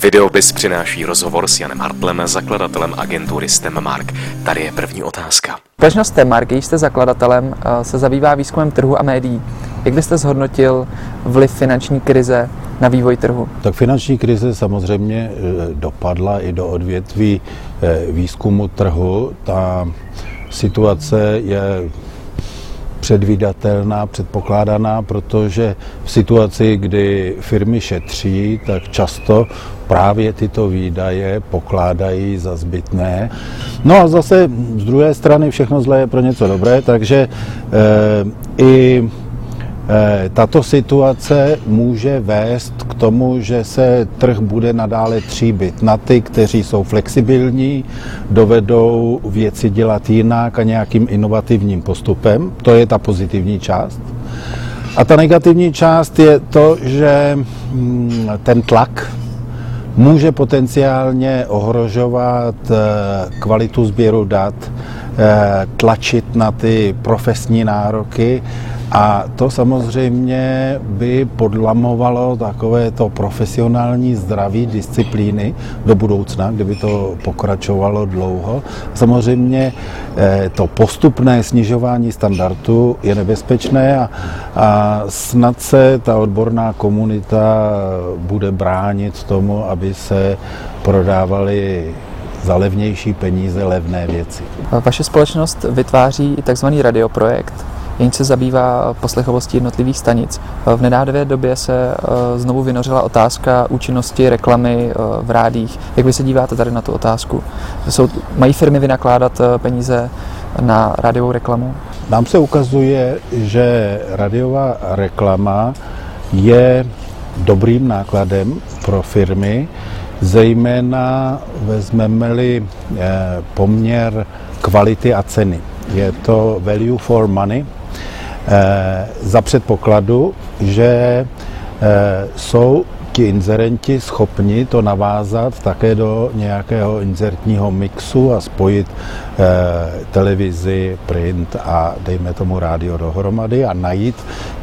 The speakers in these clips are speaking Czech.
Videopis přináší rozhovor s Janem Hartlem, zakladatelem agentury STEMmark. Tady je první otázka. Společnost STEMmark, jejíž jste zakladatelem, eh, se zabývá výzkumem trhu a médií. Jak byste zhodnotil vliv finanční krize na vývoj trhu? Tak finanční krize samozřejmě eh, dopadla i do odvětví eh, výzkumu trhu. Ta situace je předvídatelná, předpokládaná, protože v situaci, kdy firmy šetří, tak často právě tyto výdaje pokládají za zbytné. No a zase z druhé strany všechno zlé je pro něco dobré, takže e, i tato situace může vést k tomu, že se trh bude nadále tříbit na ty, kteří jsou flexibilní, dovedou věci dělat jinak a nějakým inovativním postupem. To je ta pozitivní část. A ta negativní část je to, že mm, ten tlak může potenciálně ohrožovat eh, kvalitu sběru dat, eh, tlačit na ty profesní nároky a to samozřejmě by podlamovalo takové to profesionální zdraví disciplíny do budoucna, kdyby to pokračovalo dlouho. Samozřejmě eh, to postupné snižování standardu je nebezpečné a, a snad se ta odborná komunita bude bránit tomu, aby se prodávaly za levnější peníze levné věci. Vaše společnost vytváří takzvaný radioprojekt, jenž se zabývá poslechovostí jednotlivých stanic. V nedávné době se eh, znovu vynořila otázka účinnosti reklamy eh, v rádích. Jak vy se díváte tady na tu otázku? Jsou, mají firmy vynakládat eh, peníze na rádiovou reklamu? Nám se ukazuje, že radiová reklama je dobrým nákladem pro firmy, zejména vezmeme-li poměr kvality a ceny. Je to value for money, Eh, za předpokladu, že eh, jsou ti inzerenti schopni to navázat také do nějakého inzertního mixu a spojit eh, televizi, print a dejme tomu rádio dohromady a najít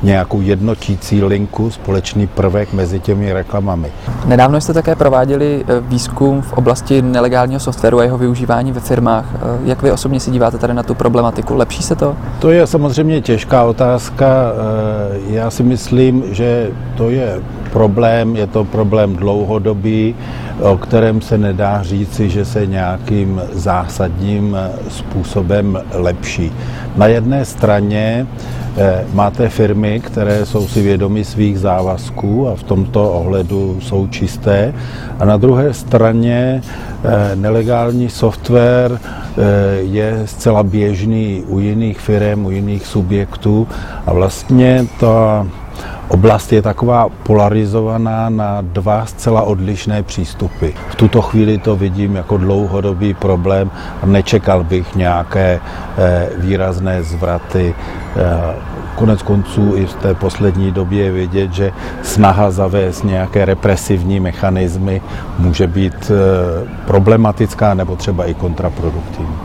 nějakou jednotící linku, společný prvek mezi těmi reklamami. Nedávno jste také prováděli eh, výzkum v oblasti nelegálního softwaru a jeho využívání ve firmách. Eh, jak vy osobně si díváte tady na tu problematiku? Lepší se to? To je samozřejmě těžká otázka. Eh, já si myslím, že to je problém, je to problém dlouhodobý, o kterém se nedá říci, že se nějakým zásadním způsobem lepší. Na jedné straně eh, máte firmy, které jsou si vědomi svých závazků a v tomto ohledu jsou čisté. A na druhé straně eh, nelegální software eh, je zcela běžný u jiných firm, u jiných subjektů a vlastně to Oblast je taková polarizovaná na dva zcela odlišné přístupy. V tuto chvíli to vidím jako dlouhodobý problém a nečekal bych nějaké eh, výrazné zvraty. Eh, konec konců i v té poslední době je vidět, že snaha zavést nějaké represivní mechanismy může být eh, problematická nebo třeba i kontraproduktivní.